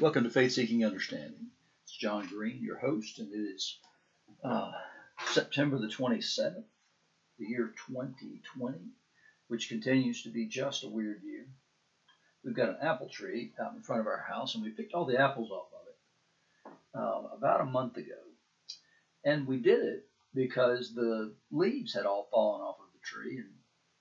Welcome to Faith Seeking Understanding. It's John Green, your host, and it is uh, September the 27th, the year 2020, which continues to be just a weird year. We've got an apple tree out in front of our house, and we picked all the apples off of it uh, about a month ago. And we did it because the leaves had all fallen off of the tree. And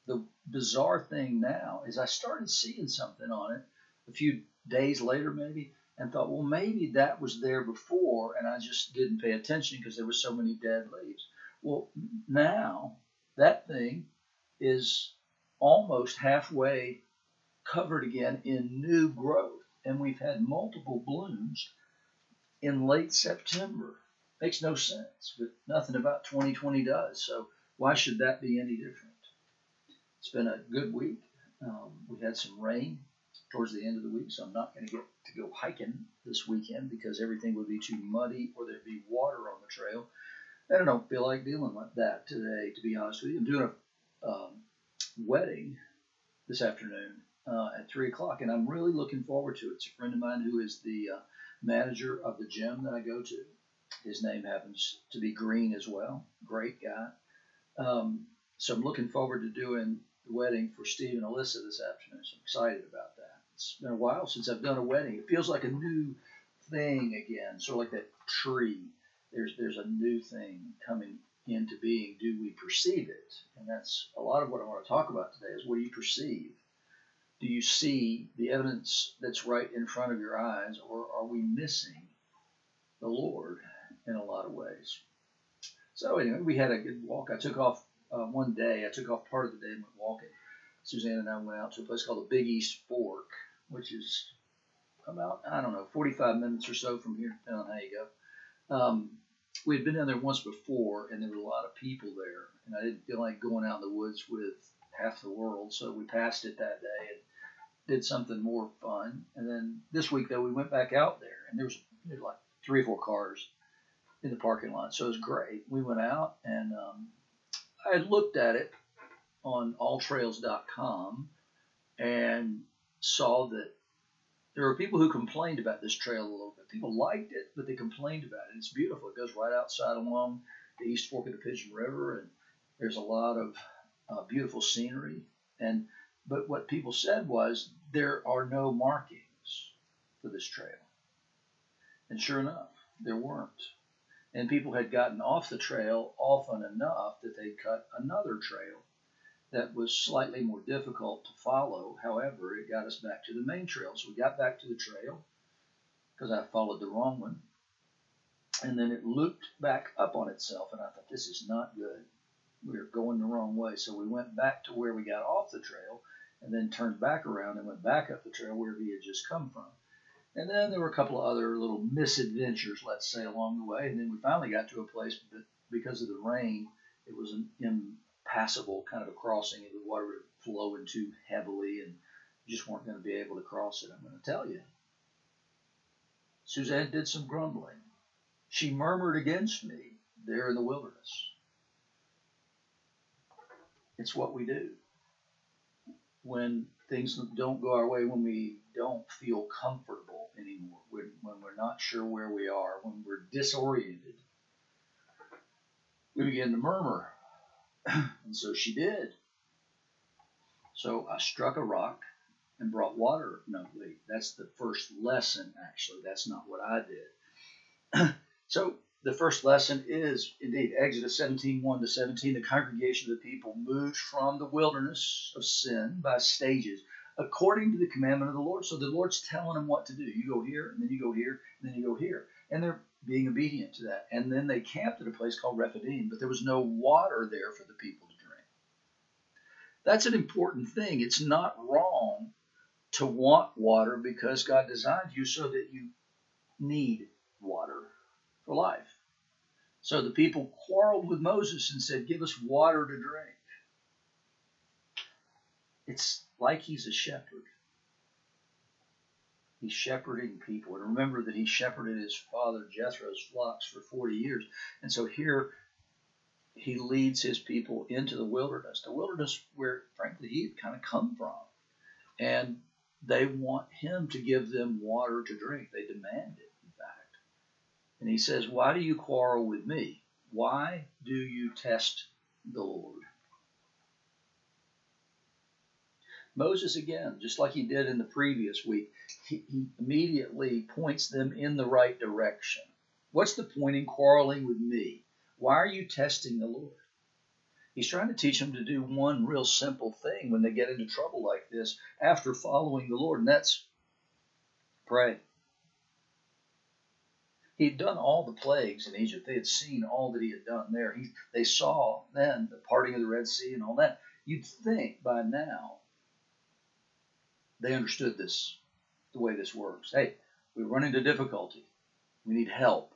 the bizarre thing now is I started seeing something on it a few days later, maybe and thought, well, maybe that was there before, and I just didn't pay attention because there were so many dead leaves. Well, now that thing is almost halfway covered again in new growth, and we've had multiple blooms in late September. Makes no sense, but nothing about 2020 does. So why should that be any different? It's been a good week. Um, we had some rain towards the end of the week, so I'm not going to get to go hiking this weekend because everything would be too muddy or there'd be water on the trail. And I don't feel like dealing with that today, to be honest with you. I'm doing a um, wedding this afternoon uh, at 3 o'clock, and I'm really looking forward to it. It's a friend of mine who is the uh, manager of the gym that I go to. His name happens to be Green as well. Great guy. Um, so I'm looking forward to doing the wedding for Steve and Alyssa this afternoon. So I'm excited about. It's been a while since I've done a wedding. It feels like a new thing again, sort of like that tree. There's there's a new thing coming into being. Do we perceive it? And that's a lot of what I want to talk about today. Is what do you perceive? Do you see the evidence that's right in front of your eyes, or are we missing the Lord in a lot of ways? So anyway, we had a good walk. I took off uh, one day. I took off part of the day and went walking. Suzanne and I went out to a place called the Big East Fork, which is about, I don't know, 45 minutes or so from here, depending on how you go. Um, we had been down there once before, and there were a lot of people there, and I didn't feel like going out in the woods with half the world, so we passed it that day and did something more fun. And then this week, though, we went back out there, and there was, there was like three or four cars in the parking lot, so it was great. We went out, and um, I had looked at it on alltrails.com and saw that there were people who complained about this trail a little bit. People liked it, but they complained about it. It's beautiful. It goes right outside along the East Fork of the Pigeon River, and there's a lot of uh, beautiful scenery. And but what people said was there are no markings for this trail, and sure enough, there weren't. And people had gotten off the trail often enough that they cut another trail that was slightly more difficult to follow. However, it got us back to the main trail. So we got back to the trail because I followed the wrong one. And then it looped back up on itself, and I thought, this is not good. We're going the wrong way. So we went back to where we got off the trail and then turned back around and went back up the trail where we had just come from. And then there were a couple of other little misadventures, let's say, along the way. And then we finally got to a place but because of the rain, it was in passable kind of a crossing. The water would flow in too heavily, and just weren't going to be able to cross it. I'm going to tell you. Suzanne did some grumbling. She murmured against me there in the wilderness. It's what we do. When things don't go our way, when we don't feel comfortable anymore, when, when we're not sure where we are, when we're disoriented, we begin to murmur and so she did. So I struck a rock and brought water. No, wait, that's the first lesson, actually. That's not what I did. so the first lesson is indeed Exodus 17 1 to 17. The congregation of the people moved from the wilderness of sin by stages according to the commandment of the Lord. So the Lord's telling them what to do. You go here, and then you go here, and then you go here. And they're being obedient to that. And then they camped at a place called Rephidim, but there was no water there for the people to drink. That's an important thing. It's not wrong to want water because God designed you so that you need water for life. So the people quarreled with Moses and said, Give us water to drink. It's like he's a shepherd. He's shepherding people. And remember that he shepherded his father Jethro's flocks for 40 years. And so here he leads his people into the wilderness, the wilderness where, frankly, he had kind of come from. And They want him to give them water to drink. They demand it, in fact. And he says, Why do you quarrel with me? Why do you test the Lord? Moses, again, just like he did in the previous week, he, he, immediately points them in the right direction. What's the point in quarreling with me? Why are you testing the Lord? He's trying to teach them to do one real simple thing when they get into trouble like this after following the Lord, and that's pray. He'd done all the plagues in Egypt. They had seen all that he had done there. He, they saw then the parting of the Red Sea and all that. You'd think by now they understood this, the way this works. Hey, we run into difficulty. We need help.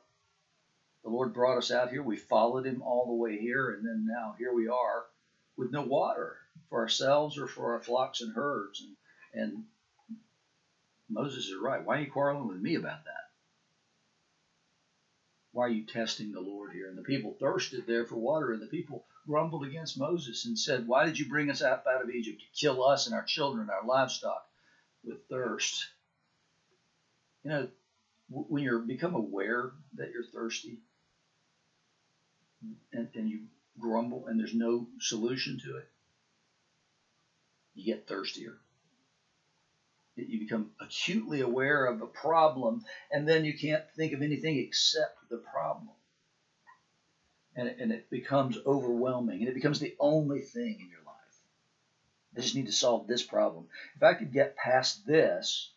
The Lord brought us out here. We followed him all the way here, and then now here we are with no water for ourselves or for our flocks and herds. And, and Moses is right. Why are you quarreling with me about that? Why are you testing the Lord here? And the people thirsted there for water, and the people grumbled against Moses and said, Why did you bring us out, out of Egypt to kill us and our children and our livestock with thirst? You know, when you become aware that you're thirsty, and, and you grumble and there's no solution to it, you get thirstier. You become acutely aware of a problem, and then you can't think of anything except the problem. And it, and it becomes overwhelming, and it becomes the only thing in your life. I just need to solve this problem. If I could get past this,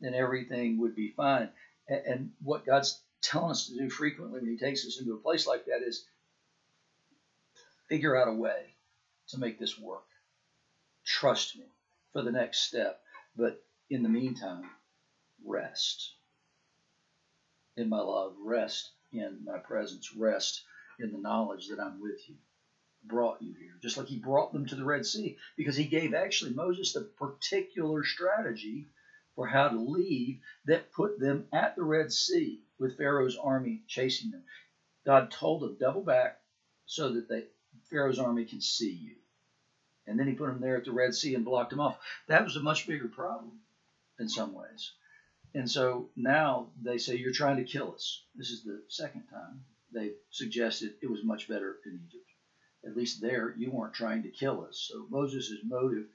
then everything would be fine. And, and what God's telling us to do frequently when He takes us into a place like that is figure out a way to make this work. Trust me for the next step. But in the meantime, rest in my love, rest in my presence, rest in the knowledge that I'm with you, brought you here. Just like he brought them to the Red Sea, because he gave actually Moses the particular strategy for how to leave that put them at the Red Sea with Pharaoh's army chasing them. God told them, double back so that they, Pharaoh's army can see you. And then he put them there at the Red Sea and blocked them off. That was a much bigger problem in some ways. And so now they say, You're trying to kill us. This is the second time they suggested it was much better in Egypt. At least there, you weren't trying to kill us. So Moses' motive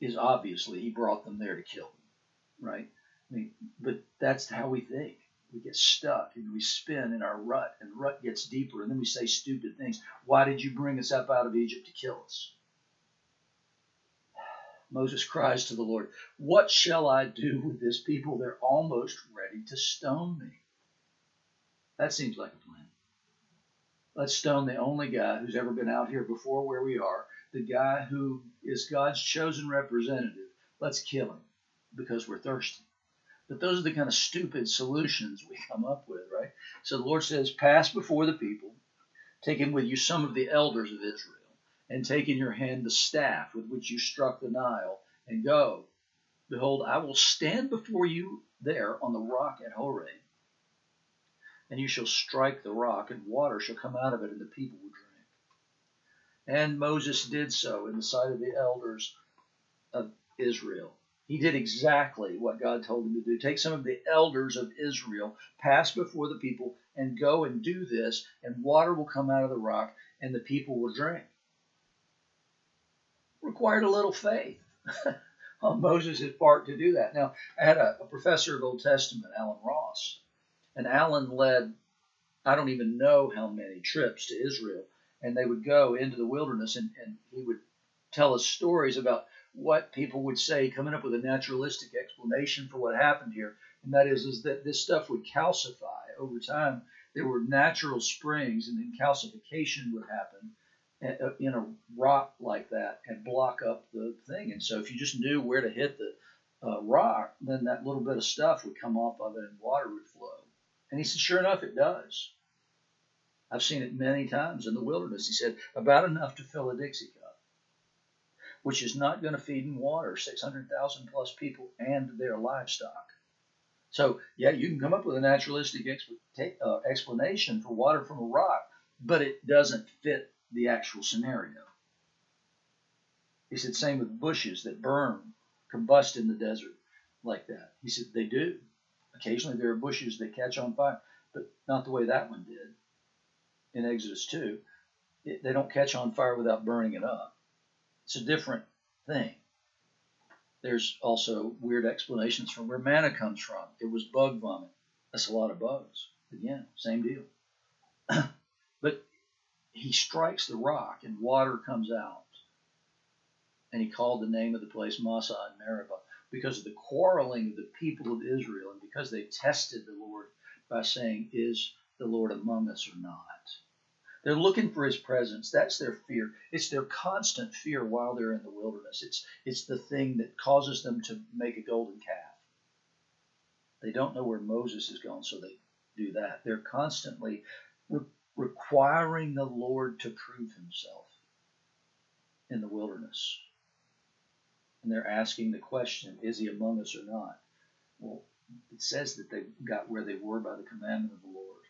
is obviously he brought them there to kill them, right? I mean, but that's how we think we get stuck and we spin in our rut, and rut gets deeper, and then we say stupid things. Why did you bring us up out of Egypt to kill us? Moses cries to the Lord, What shall I do with this people? They're almost ready to stone me. That seems like a plan. Let's stone the only guy who's ever been out here before where we are, the guy who is God's chosen representative. Let's kill him because we're thirsty. But those are the kind of stupid solutions we come up with, right? So the Lord says, Pass before the people, taking with you some of the elders of Israel, and take in your hand the staff with which you struck the Nile, and go. Behold, I will stand before you there on the rock at Horeb, and you shall strike the rock, and water shall come out of it, and the people will drink. And Moses did so in the sight of the elders of Israel. He did exactly what God told him to do. Take some of the elders of Israel, pass before the people, and go and do this, and water will come out of the rock, and the people will drink. Required a little faith on Moses' part to do that. Now, I had a, a professor of Old Testament, Allen Ross, and Allen led, I don't even know how many trips to Israel, and they would go into the wilderness, and, and he would tell us stories about what people would say, coming up with a naturalistic explanation for what happened here, and that is, is that this stuff would calcify over time. There were natural springs, and then calcification would happen uh, in a rock like that and block up the thing. And so, if you just knew where to hit the uh, rock, then that little bit of stuff would come off of it, and water would flow. And he said, sure enough, it does. I've seen it many times in the wilderness. He said, about enough to fill a Dixie cup which is not going to feed and water 600,000 plus people and their livestock. So, yeah, you can come up with a naturalistic uh, explanation for water from a rock, but it doesn't fit the actual scenario. He said, same with bushes that burn combust in the desert like that. He said they do. Occasionally there are bushes that catch on fire, but not the way that one did in Exodus 2. It, they don't catch on fire without burning it up. It's a different thing. There's also weird explanations from where manna comes from. It was bug vomit. That's a lot of bugs. Again, same deal. but he strikes the rock and water comes out. And he called the name of the place Massah and Meribah because of the quarreling of the people of Israel and because they tested the Lord by saying, Is the Lord among us or not? They're looking for his presence. That's their fear. It's their constant fear while they're in the wilderness. It's, it's the thing that causes them to make a golden calf. They don't know where Moses is gone, so they do that. They're constantly re- requiring the Lord to prove himself in the wilderness. And they're asking the question, is he among us or not? Well, it says that they got where they were by the commandment of the Lord.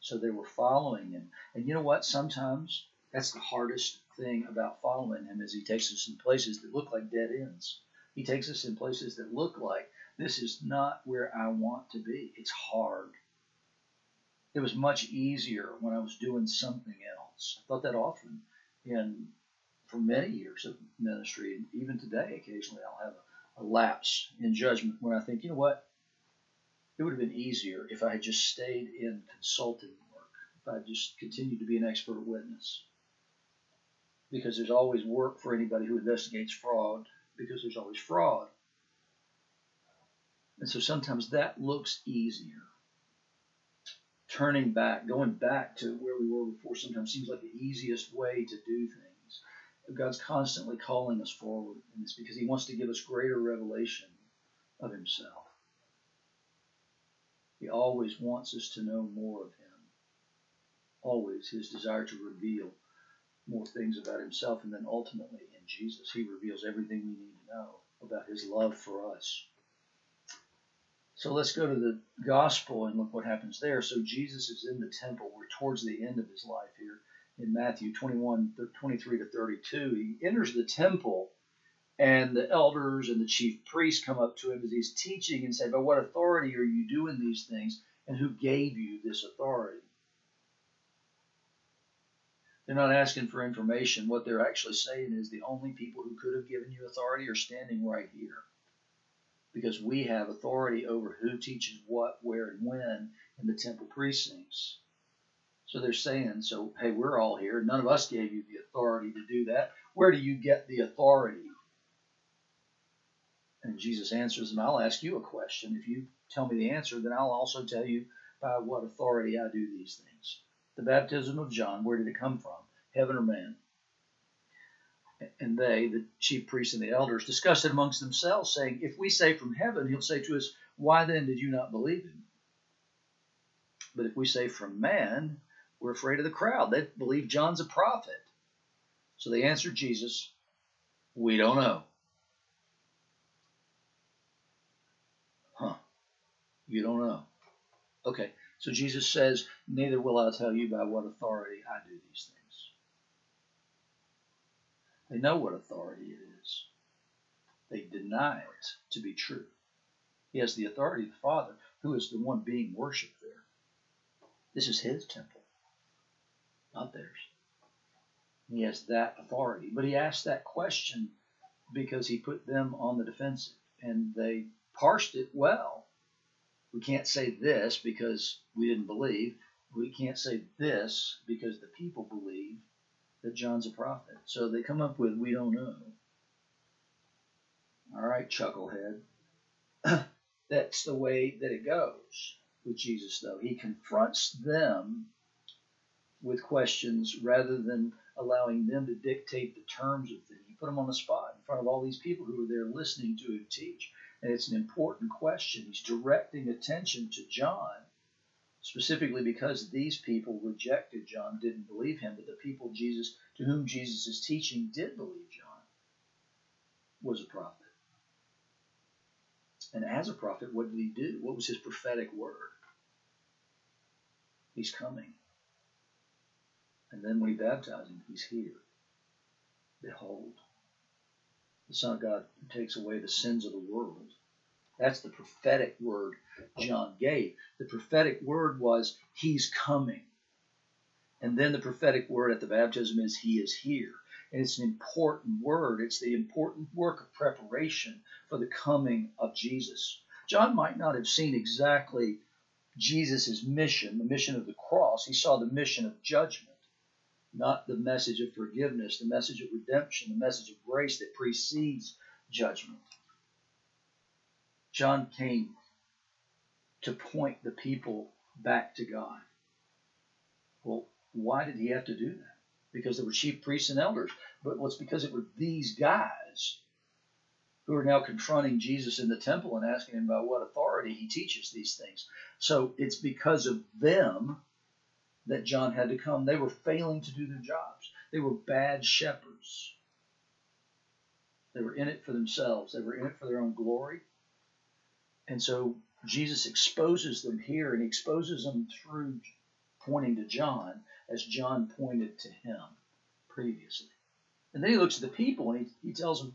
So they were following him. And you know what? Sometimes that's the hardest thing about following him is he takes us in places that look like dead ends. He takes us in places that look like this is not where I want to be. It's hard. It was much easier when I was doing something else. I thought that often in for many years of ministry, and even today, occasionally I'll have a, a lapse in judgment when I think, you know what, it would have been easier if I had just stayed in consulting work, if I just continued to be an expert witness. Because there's always work for anybody who investigates fraud, because there's always fraud. And so sometimes that looks easier. Turning back, going back to where we were before, sometimes seems like the easiest way to do things. God's constantly calling us forward in this because He wants to give us greater revelation of Himself. He always wants us to know more of Him. Always His desire to reveal more things about Himself, and then ultimately in Jesus, He reveals everything we need to know about His love for us. So let's go to the gospel and look what happens there. So Jesus is in the temple. We're towards the end of his life here in Matthew 21, 23 to 32. He enters the temple and the elders and the chief priests come up to him as he's teaching and say, By what authority are you doing these things? And who gave you this authority? They're not asking for information. What they're actually saying is the only people who could have given you authority are standing right here. Because we have authority over who teaches what, where, and when in the temple precincts. So they're saying, so hey, we're all here. None of us gave you the authority to do that. Where do you get the authority? And Jesus answers them, I'll ask you a question. If you tell me the answer, then I'll also tell you by what authority I do these things. The baptism of John, where did it come from? Heaven or man? And they, the chief priests and the elders, discussed it amongst themselves, saying, If we say from heaven, he'll say to us, Why then did you not believe him? But if we say from man, we're afraid of the crowd. They believe John's a prophet. So they answered Jesus, We don't know. Huh. You don't know. Okay, so Jesus says, Neither will I tell you by what authority I do these things. They know what authority it is, they deny it to be true. He has the authority of the Father, who is the one being worshiped there. This is his temple, not theirs. He has that authority. But he asked that question because he put them on the defensive, and they parsed it well we can't say this because we didn't believe. We can't say this because the people believe that John's a prophet. So they come up with, we don't know. All right, chucklehead. That's the way that it goes with Jesus, though. He confronts them with questions rather than allowing them to dictate the terms of things. He put them on the spot in front of all these people who were there listening to him teach. And it's an important question. He's directing attention to John, specifically because these people rejected John, didn't believe him, but the people Jesus to whom Jesus is teaching did believe John was a prophet. And as a prophet, what did he do? What was his prophetic word? He's coming. And then when he baptized him, he's here. Behold, the Son of God takes away the sins of the world. That's the prophetic word John gave. The prophetic word was, He's coming. And then the prophetic word at the baptism is, He is here. And it's an important word. It's the important work of preparation for the coming of Jesus. John might not have seen exactly Jesus' mission, the mission of the cross. He saw the mission of judgment, not the message of forgiveness, the message of redemption, the message of grace that precedes judgment. John came to point the people back to God. Well, why did he have to do that? Because there were chief priests and elders. But what's because it were these guys who are now confronting Jesus in the temple and asking him by what authority he teaches these things. So it's because of them that John had to come. They were failing to do their jobs. They were bad shepherds. They were in it for themselves. They were in it for their own glory. And so Jesus exposes them here, and exposes them through pointing to John as John pointed to him previously. And then he looks at the people and he, he tells them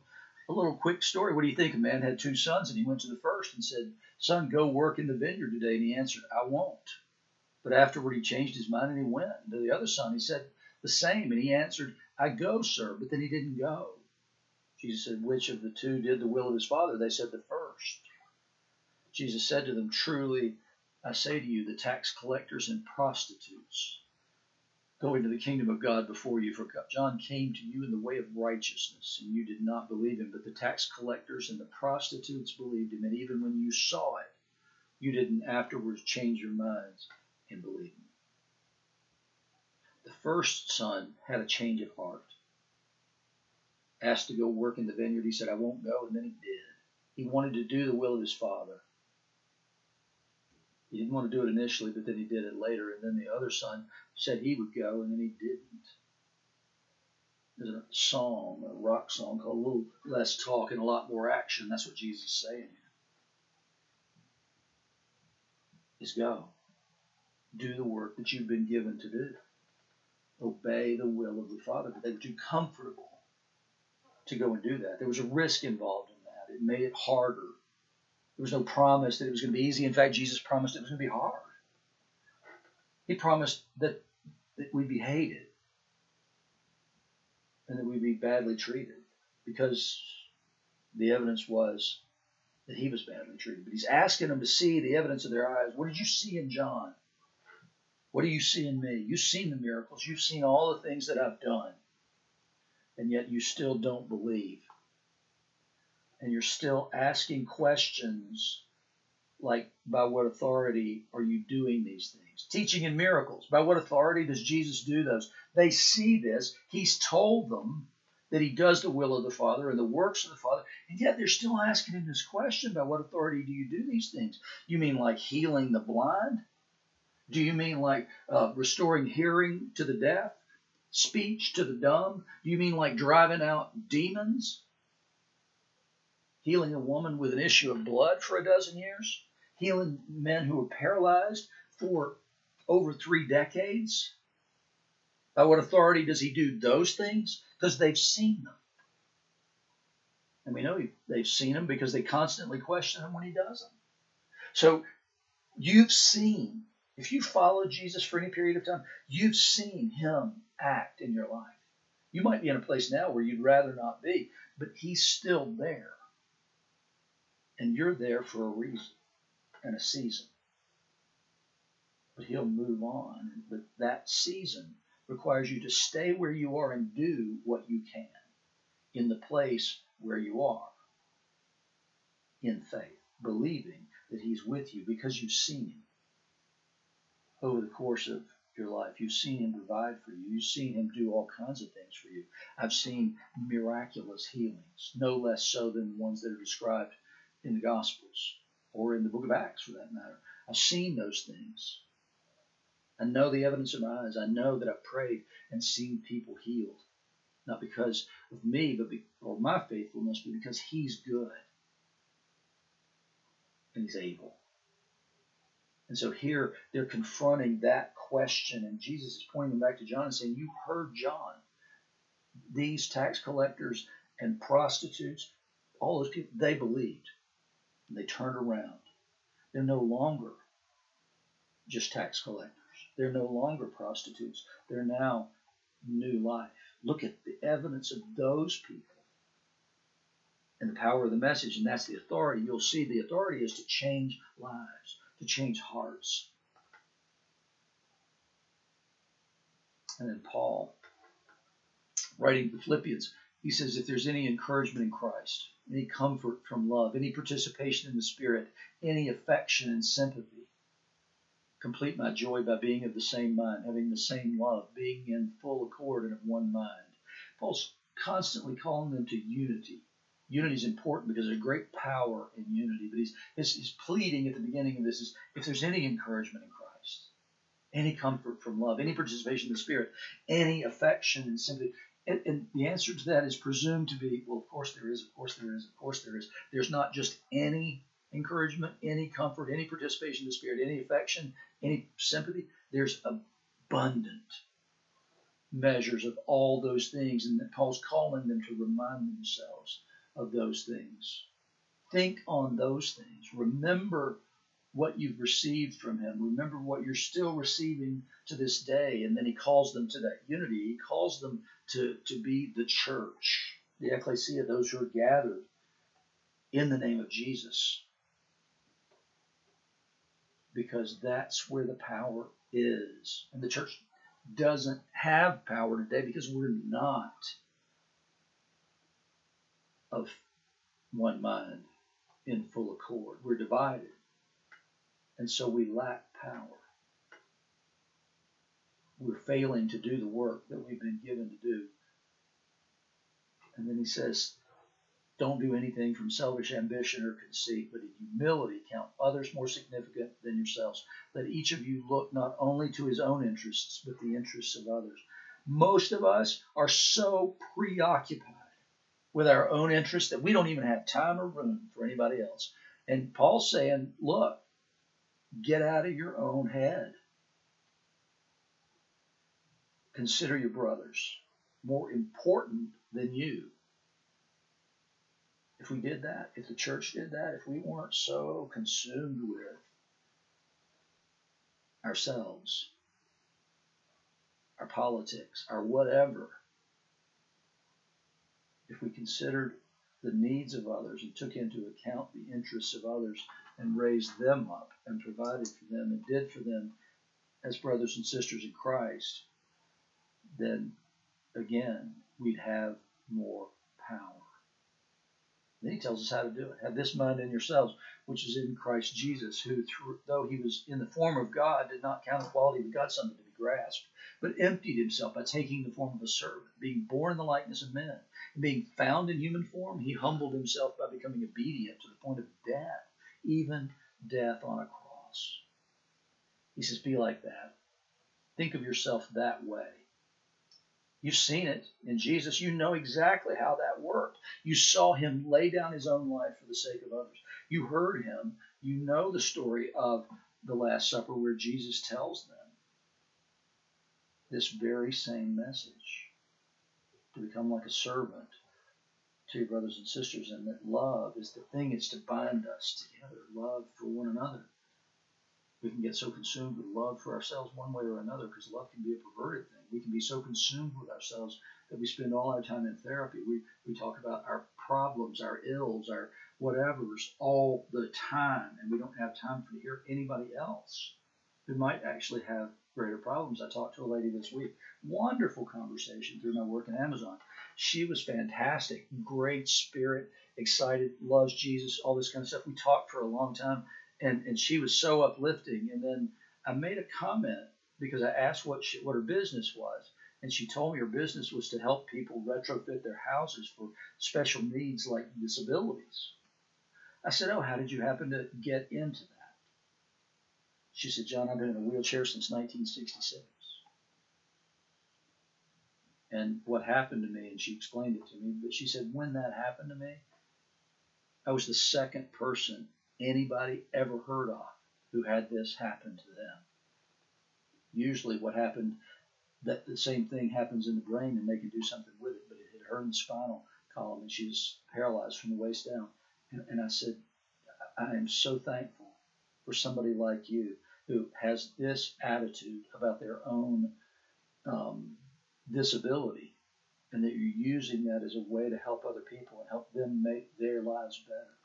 a little quick story. What do you think? A man had two sons, and he went to the first and said, Son, go work in the vineyard today. And he answered, I won't. But afterward he changed his mind and he went. And to the other son, he said the same. And he answered, I go, sir. But then he didn't go. Jesus said, Which of the two did the will of his father? They said, The first. Jesus said to them, Truly, I say to you, the tax collectors and prostitutes go into the kingdom of God before you. For John came to you in the way of righteousness, and you did not believe him. But the tax collectors and the prostitutes believed him. And even when you saw it, you didn't afterwards change your minds him. The first son had a change of heart. Asked to go work in the vineyard, he said, I won't go, and then he did. He wanted to do the will of his father. He didn't want to do it initially, but then he did it later. And then the other son said he would go, and then he didn't. There's a song, a rock song called A Little Less Talk and a Lot More Action. That's what Jesus is saying here. Is go. Do the work that you've been given to do. Obey the will of the Father. But they were too comfortable to go and do that. There was a risk involved in that. It made it harder there was no promise that it was going to be easy. In fact, Jesus promised it was going to be hard. He promised that, that we'd be hated and that we'd be badly treated because the evidence was that he was badly treated. But he's asking them to see the evidence of their eyes. What did you see in John? What do you see in me? You've seen the miracles, you've seen all the things that I've done, and yet you still don't believe and you're still asking questions like, by what authority are you doing these things? Teaching in miracles. By what authority does Jesus do those? They see this. He's told them that he does the will of the Father and the works of the Father, and yet they're still asking him this question by what authority do you do these things? You mean like healing the blind? Do you mean like uh, restoring hearing to the deaf? Speech to the dumb? Do you mean like driving out demons? healing a woman with an issue of blood for a dozen years, healing men who were paralyzed for over three decades. By what authority does he do those things? Because they've seen them. And we know they've seen him because they constantly question him when he does them. So you've seen, if you followed Jesus for any period of time, you've seen him act in your life. You might be in a place now where you'd rather not be, but he's still there. And you're there for a reason and a season. But he'll move on. But that season requires you to stay where you are and do what you can in the place where you are in faith, believing that he's with you because you've seen him over the course of your life. You've seen him provide for you. You've seen him do all kinds of things for you. I've seen miraculous healings, no less so than the ones that are described in the Gospels or in the book of Acts for that matter. I've seen those things. I know the evidence of my eyes. I know that I've prayed and seen people healed. Not because of me, but be, or my faithfulness, but because He's good and He's able. And so here they're confronting that question, and Jesus is pointing them back to John and saying, You heard John. These tax collectors and prostitutes, all those people, they believed. And they turned around. They're no longer just tax collectors. They're no longer prostitutes. They're now new life. Look at the evidence of those people and the power of the message, and that's the authority. You'll see the authority is to change lives, to change hearts. And then Paul, writing the Philippians, he says, if there's any encouragement in Christ, any comfort from love, any participation in the Spirit, any affection and sympathy, complete my joy by being of the same mind, having the same love, being in full accord and of one mind. Paul's constantly calling them to unity. Unity is important because there's great power in unity. But he's, he's, he's pleading at the beginning of this is if there's any encouragement in Christ, any comfort from love, any participation in the Spirit, any affection and sympathy. And, and, the answer to that is presumed to be, well, of course there is, of course there is, of course there is. There's not just any encouragement, any comfort, any participation in the Spirit, any affection, any sympathy. There's abundant measures of all those things, and Paul's calling them to remind themselves of those things. Think on those things. Remember what you've received from him. Remember what you're still receiving to this day. And then he calls them to that unity. He calls them to, to be the church, the ecclesia, those who are gathered in the name of Jesus. Because that's where the power is. And the church doesn't have power today because we're not of one mind in full accord. We're divided. And so we lack power. We're failing to do the work that we've been given to do. And then he says, don't do anything from selfish ambition or conceit, but in humility count others more significant than yourselves. Let each of you look not only to his own interests, but the interests of others. Most of us are so preoccupied with our own interests that we don't even have time or room for anybody else. And Paul's saying, look, get out of your own head. Consider your brothers more important than you. If we did that, if the church did that, if we weren't so consumed with ourselves, our politics, our whatever, if we considered the needs of others and took into account the interests of others and raised them up and provided for them and did for them as brothers and sisters in Christ, then again, we'd have more power. Then he tells us how to do it. Have this mind in yourselves, which is in Christ Jesus, who, through, though he was in the form of God, did not count equality with God something to be grasped, but emptied himself by taking the form of a servant, being born in the likeness of men being found in human form, he humbled himself by becoming obedient to the point of death, even death on a cross. He says, Be like that. Think of yourself that way. You've seen it in Jesus. You know exactly how that worked. You saw him lay down his own life for the sake of others. You heard him. You know the story of the Last Supper where Jesus tells them this very same message to become like a servant to your brothers and sisters, and that love is the thing it's to bind us together, love for one another. We can get so consumed with love for ourselves one way or another because love can be a perverted thing. We can be so consumed with ourselves that we spend all our time in therapy. We, we talk about our problems, our ills, our whatevers all the time, and we don't have time to hear anybody else who might actually have greater problems. I talked to a lady this week. Wonderful conversation through my work in Amazon. She was fantastic, great spirit, excited, loves Jesus, all this kind of stuff. We talked for a long time, and, and she was so uplifting. And then I made a comment because I asked what she, what her business was, and she told me her business was to help people retrofit their houses for special needs like disabilities. I said, "Oh, how did you happen to get into that?" She said, John, I've been in a wheelchair since 1966. And what happened to me, and she explained it to me, but she said, when that happened to me, I was the second person anybody ever heard of who had this happen to them. Usually, what happened, that the same thing happens in the brain and they can do something with it, but it hit her in the spinal column, and she was paralyzed from the waist down. And, and I said, I am so thankful for somebody like you who has this attitude about their own um, disability and that you're using that as a way to help other people and help them make their lives better.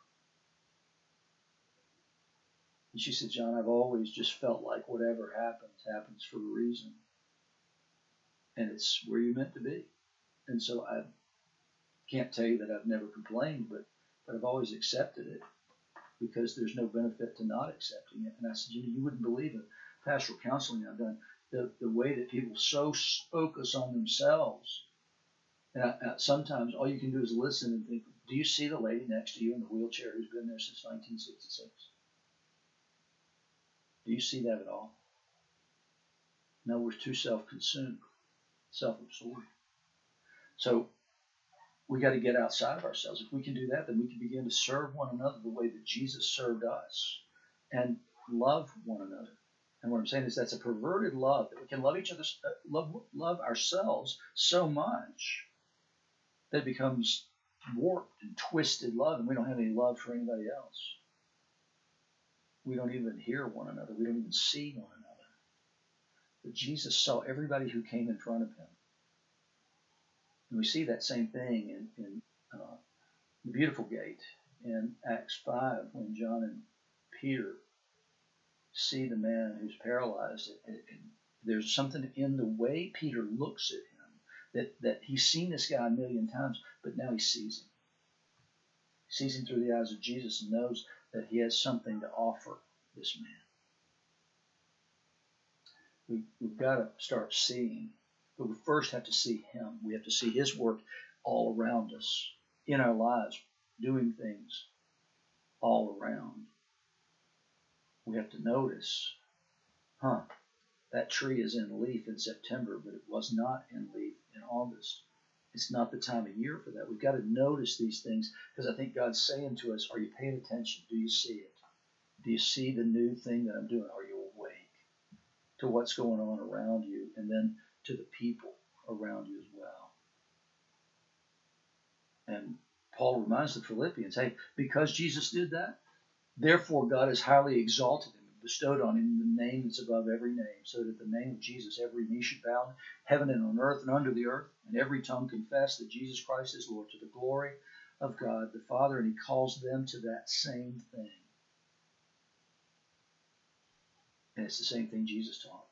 And she said, John, I've always just felt like whatever happens, happens for a reason. And it's where you're meant to be. And so I can't tell you that I've never complained, but, but I've always accepted it because there's no benefit to not accepting it. And I said, you know, you wouldn't believe it. Pastoral counseling I've done, the, the way that people so focus on themselves. And I, I, sometimes all you can do is listen and think, do you see the lady next to you in the wheelchair who's been there since 1966? Do you see that at all? No, we're too self consumed, self absorbed. So we got to get outside of ourselves. If we can do that, then we can begin to serve one another the way that Jesus served us and love one another. And what I'm saying is that's a perverted love that we can love each other, uh, love, love ourselves so much that it becomes warped and twisted love, and we don't have any love for anybody else. We don't even hear one another. We don't even see one another. But Jesus saw everybody who came in front of him. And we see that same thing in, in uh, the beautiful gate in Acts 5 when John and Peter see the man who's paralyzed. And there's something in the way Peter looks at him that, that he's seen this guy a million times, but now he sees him. He sees him through the eyes of Jesus and knows that he has something to offer this man. We, we've got to start seeing, but we first have to see him. We have to see his work all around us, in our lives, doing things all around. We have to notice, huh, that tree is in leaf in September, but it was not in leaf in August it's not the time of year for that. We've got to notice these things because I think God's saying to us, Are you paying attention? Do you see it? Do you see the new thing that I'm doing? Are you awake to what's going on around you and then to the people around you as well? And Paul reminds the Philippians, Hey, because Jesus did that, therefore God has highly exalted him and bestowed on him the name that's above every name, so that the name of Jesus every knee should bow heaven and on earth and under the earth, and every tongue confess that Jesus Christ is Lord to the glory of God the Father, and he calls them to that same thing. And it's the same thing Jesus taught.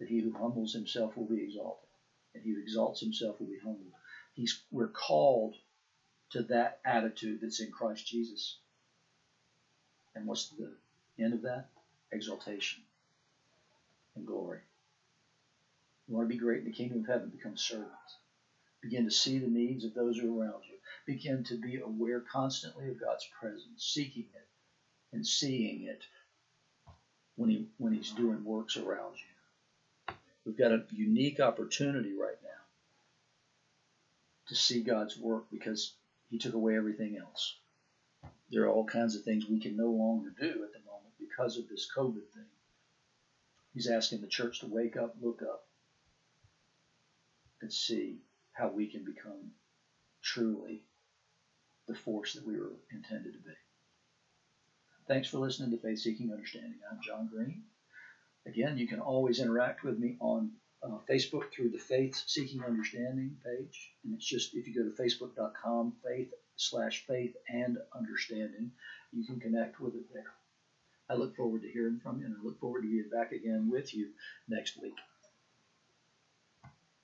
That he who humbles himself will be exalted, and he who exalts himself will be humbled. He's, we're called to that attitude that's in Christ Jesus. And what's the End of that? Exaltation and glory. You want to be great in the kingdom of heaven, become servants. Begin to see the needs of those who are around you. Begin to be aware constantly of God's presence, seeking it and seeing it when, he, when He's doing works around you. We've got a unique opportunity right now to see God's work because He took away everything else. There are all kinds of things we can no longer do at the moment because of this COVID thing. He's asking the church to wake up, look up, and see how we can become truly the force that we were intended to be. Thanks for listening to Faith Seeking Understanding. I'm John Green. Again, you can always interact with me on uh, Facebook through the Faith Seeking Understanding page. And it's just if you go to facebook.com, faith slash faith and understanding, you can connect with it there. I look forward to hearing from you, and I look forward to being back again with you next week.